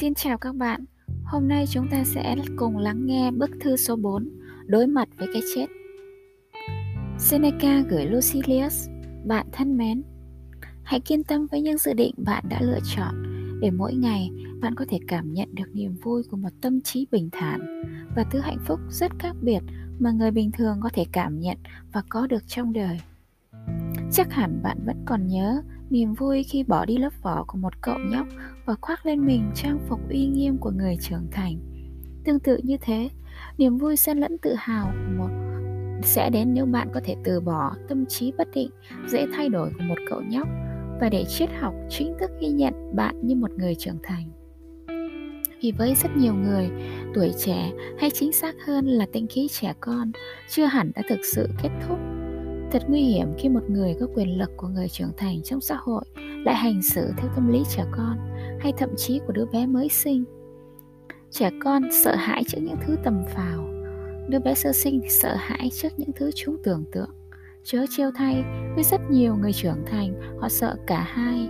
Xin chào các bạn. Hôm nay chúng ta sẽ cùng lắng nghe bức thư số 4, đối mặt với cái chết. Seneca gửi Lucilius, bạn thân mến. Hãy kiên tâm với những dự định bạn đã lựa chọn để mỗi ngày bạn có thể cảm nhận được niềm vui của một tâm trí bình thản và thứ hạnh phúc rất khác biệt mà người bình thường có thể cảm nhận và có được trong đời. Chắc hẳn bạn vẫn còn nhớ niềm vui khi bỏ đi lớp vỏ của một cậu nhóc và khoác lên mình trang phục uy nghiêm của người trưởng thành. Tương tự như thế, niềm vui xen lẫn tự hào của một sẽ đến nếu bạn có thể từ bỏ tâm trí bất định, dễ thay đổi của một cậu nhóc và để triết học chính thức ghi nhận bạn như một người trưởng thành. Vì với rất nhiều người, tuổi trẻ hay chính xác hơn là tinh khí trẻ con chưa hẳn đã thực sự kết thúc Thật nguy hiểm khi một người có quyền lực của người trưởng thành trong xã hội lại hành xử theo tâm lý trẻ con hay thậm chí của đứa bé mới sinh. Trẻ con sợ hãi trước những thứ tầm phào, đứa bé sơ sinh thì sợ hãi trước những thứ chúng tưởng tượng. Chớ trêu thay, với rất nhiều người trưởng thành, họ sợ cả hai.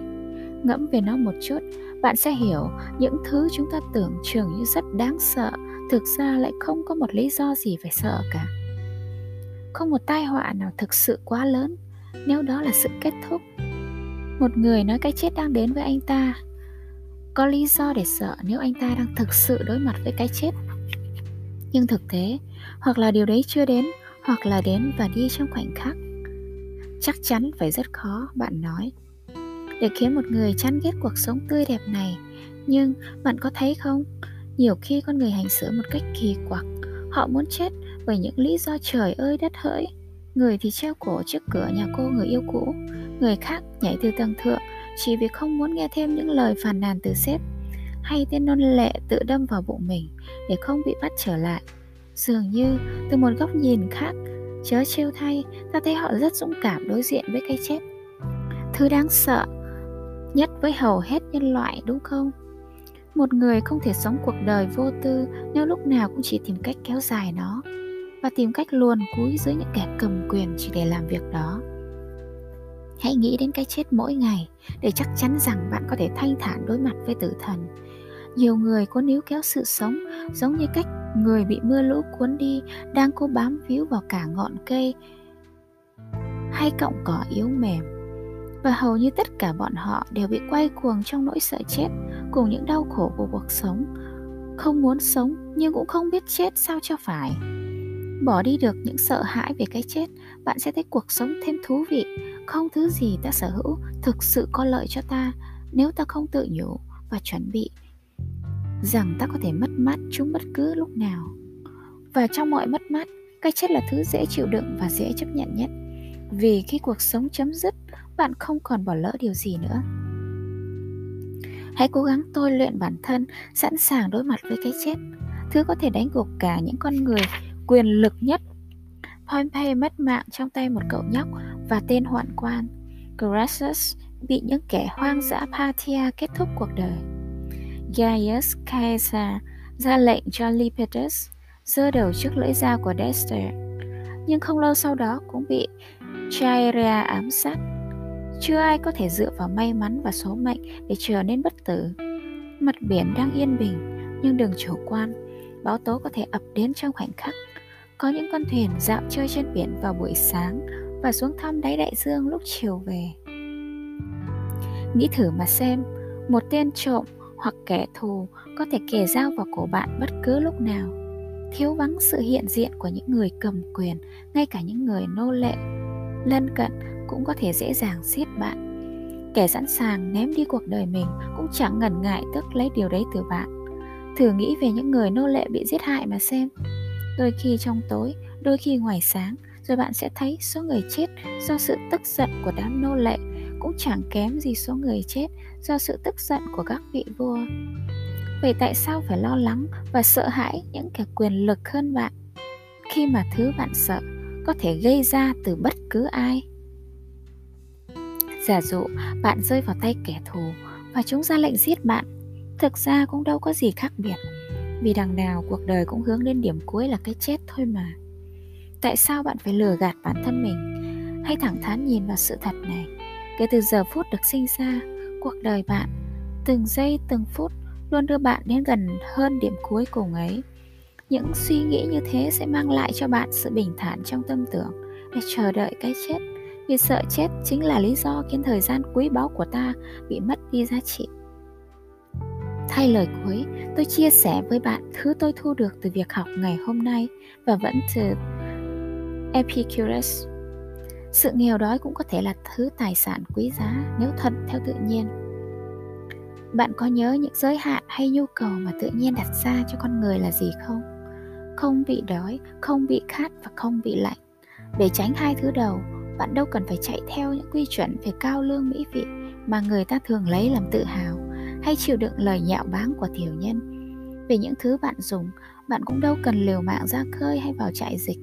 Ngẫm về nó một chút, bạn sẽ hiểu những thứ chúng ta tưởng chừng như rất đáng sợ, thực ra lại không có một lý do gì phải sợ cả không một tai họa nào thực sự quá lớn, nếu đó là sự kết thúc. Một người nói cái chết đang đến với anh ta, có lý do để sợ nếu anh ta đang thực sự đối mặt với cái chết. Nhưng thực tế, hoặc là điều đấy chưa đến, hoặc là đến và đi trong khoảnh khắc, chắc chắn phải rất khó, bạn nói. Để khiến một người chán ghét cuộc sống tươi đẹp này, nhưng bạn có thấy không? Nhiều khi con người hành xử một cách kỳ quặc, họ muốn chết bởi những lý do trời ơi đất hỡi. Người thì treo cổ trước cửa nhà cô người yêu cũ, người khác nhảy từ tầng thượng chỉ vì không muốn nghe thêm những lời phàn nàn từ sếp. Hay tên non lệ tự đâm vào bụng mình để không bị bắt trở lại. Dường như từ một góc nhìn khác, chớ trêu thay, ta thấy họ rất dũng cảm đối diện với cái chết. Thứ đáng sợ nhất với hầu hết nhân loại, đúng không? Một người không thể sống cuộc đời vô tư nếu lúc nào cũng chỉ tìm cách kéo dài nó và tìm cách luồn cúi dưới những kẻ cầm quyền chỉ để làm việc đó. Hãy nghĩ đến cái chết mỗi ngày để chắc chắn rằng bạn có thể thanh thản đối mặt với tử thần. Nhiều người có níu kéo sự sống giống như cách người bị mưa lũ cuốn đi đang cố bám víu vào cả ngọn cây hay cọng cỏ yếu mềm. Và hầu như tất cả bọn họ đều bị quay cuồng trong nỗi sợ chết cùng những đau khổ của cuộc sống. Không muốn sống nhưng cũng không biết chết sao cho phải bỏ đi được những sợ hãi về cái chết, bạn sẽ thấy cuộc sống thêm thú vị. Không thứ gì ta sở hữu thực sự có lợi cho ta nếu ta không tự nhủ và chuẩn bị rằng ta có thể mất mát chúng bất cứ lúc nào. Và trong mọi mất mát, cái chết là thứ dễ chịu đựng và dễ chấp nhận nhất. Vì khi cuộc sống chấm dứt, bạn không còn bỏ lỡ điều gì nữa. Hãy cố gắng tôi luyện bản thân, sẵn sàng đối mặt với cái chết. Thứ có thể đánh gục cả những con người quyền lực nhất. Pompey mất mạng trong tay một cậu nhóc và tên hoạn quan. Crassus bị những kẻ hoang dã Parthia kết thúc cuộc đời. Gaius Caesar ra lệnh cho Lepidus giơ đầu trước lưỡi dao của Dexter, nhưng không lâu sau đó cũng bị Chaerea ám sát. Chưa ai có thể dựa vào may mắn và số mệnh để trở nên bất tử. Mặt biển đang yên bình, nhưng đừng chủ quan, báo tố có thể ập đến trong khoảnh khắc. Có những con thuyền dạo chơi trên biển vào buổi sáng và xuống thăm đáy đại dương lúc chiều về. Nghĩ thử mà xem, một tên trộm hoặc kẻ thù có thể kề dao vào cổ bạn bất cứ lúc nào. Thiếu vắng sự hiện diện của những người cầm quyền, ngay cả những người nô lệ lân cận cũng có thể dễ dàng giết bạn. Kẻ sẵn sàng ném đi cuộc đời mình cũng chẳng ngần ngại tức lấy điều đấy từ bạn. Thử nghĩ về những người nô lệ bị giết hại mà xem đôi khi trong tối, đôi khi ngoài sáng, rồi bạn sẽ thấy số người chết do sự tức giận của đám nô lệ, cũng chẳng kém gì số người chết do sự tức giận của các vị vua. Vậy tại sao phải lo lắng và sợ hãi những kẻ quyền lực hơn bạn? Khi mà thứ bạn sợ có thể gây ra từ bất cứ ai? Giả dụ bạn rơi vào tay kẻ thù và chúng ra lệnh giết bạn, thực ra cũng đâu có gì khác biệt vì đằng nào cuộc đời cũng hướng đến điểm cuối là cái chết thôi mà. Tại sao bạn phải lừa gạt bản thân mình? Hãy thẳng thắn nhìn vào sự thật này. Kể từ giờ phút được sinh ra, cuộc đời bạn, từng giây, từng phút luôn đưa bạn đến gần hơn điểm cuối cùng ấy. Những suy nghĩ như thế sẽ mang lại cho bạn sự bình thản trong tâm tưởng để chờ đợi cái chết. Vì sợ chết chính là lý do khiến thời gian quý báu của ta bị mất đi giá trị thay lời cuối, tôi chia sẻ với bạn thứ tôi thu được từ việc học ngày hôm nay và vẫn từ epicurus. Sự nghèo đói cũng có thể là thứ tài sản quý giá nếu thuận theo tự nhiên. Bạn có nhớ những giới hạn hay nhu cầu mà tự nhiên đặt ra cho con người là gì không? Không bị đói, không bị khát và không bị lạnh. Để tránh hai thứ đầu, bạn đâu cần phải chạy theo những quy chuẩn về cao lương mỹ vị mà người ta thường lấy làm tự hào hay chịu đựng lời nhạo báng của tiểu nhân. Về những thứ bạn dùng, bạn cũng đâu cần liều mạng ra khơi hay vào trại dịch.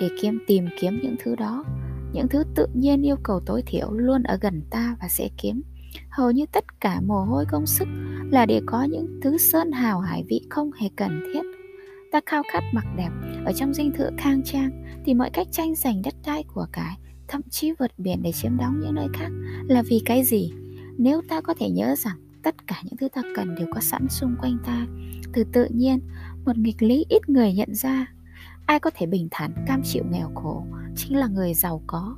Để kiếm, tìm kiếm những thứ đó, những thứ tự nhiên yêu cầu tối thiểu luôn ở gần ta và sẽ kiếm. Hầu như tất cả mồ hôi công sức là để có những thứ sơn hào hải vị không hề cần thiết. Ta khao khát mặc đẹp ở trong dinh thự khang trang thì mọi cách tranh giành đất đai của cải thậm chí vượt biển để chiếm đóng những nơi khác là vì cái gì? Nếu ta có thể nhớ rằng tất cả những thứ ta cần đều có sẵn xung quanh ta, từ tự nhiên, một nghịch lý ít người nhận ra. Ai có thể bình thản cam chịu nghèo khổ chính là người giàu có.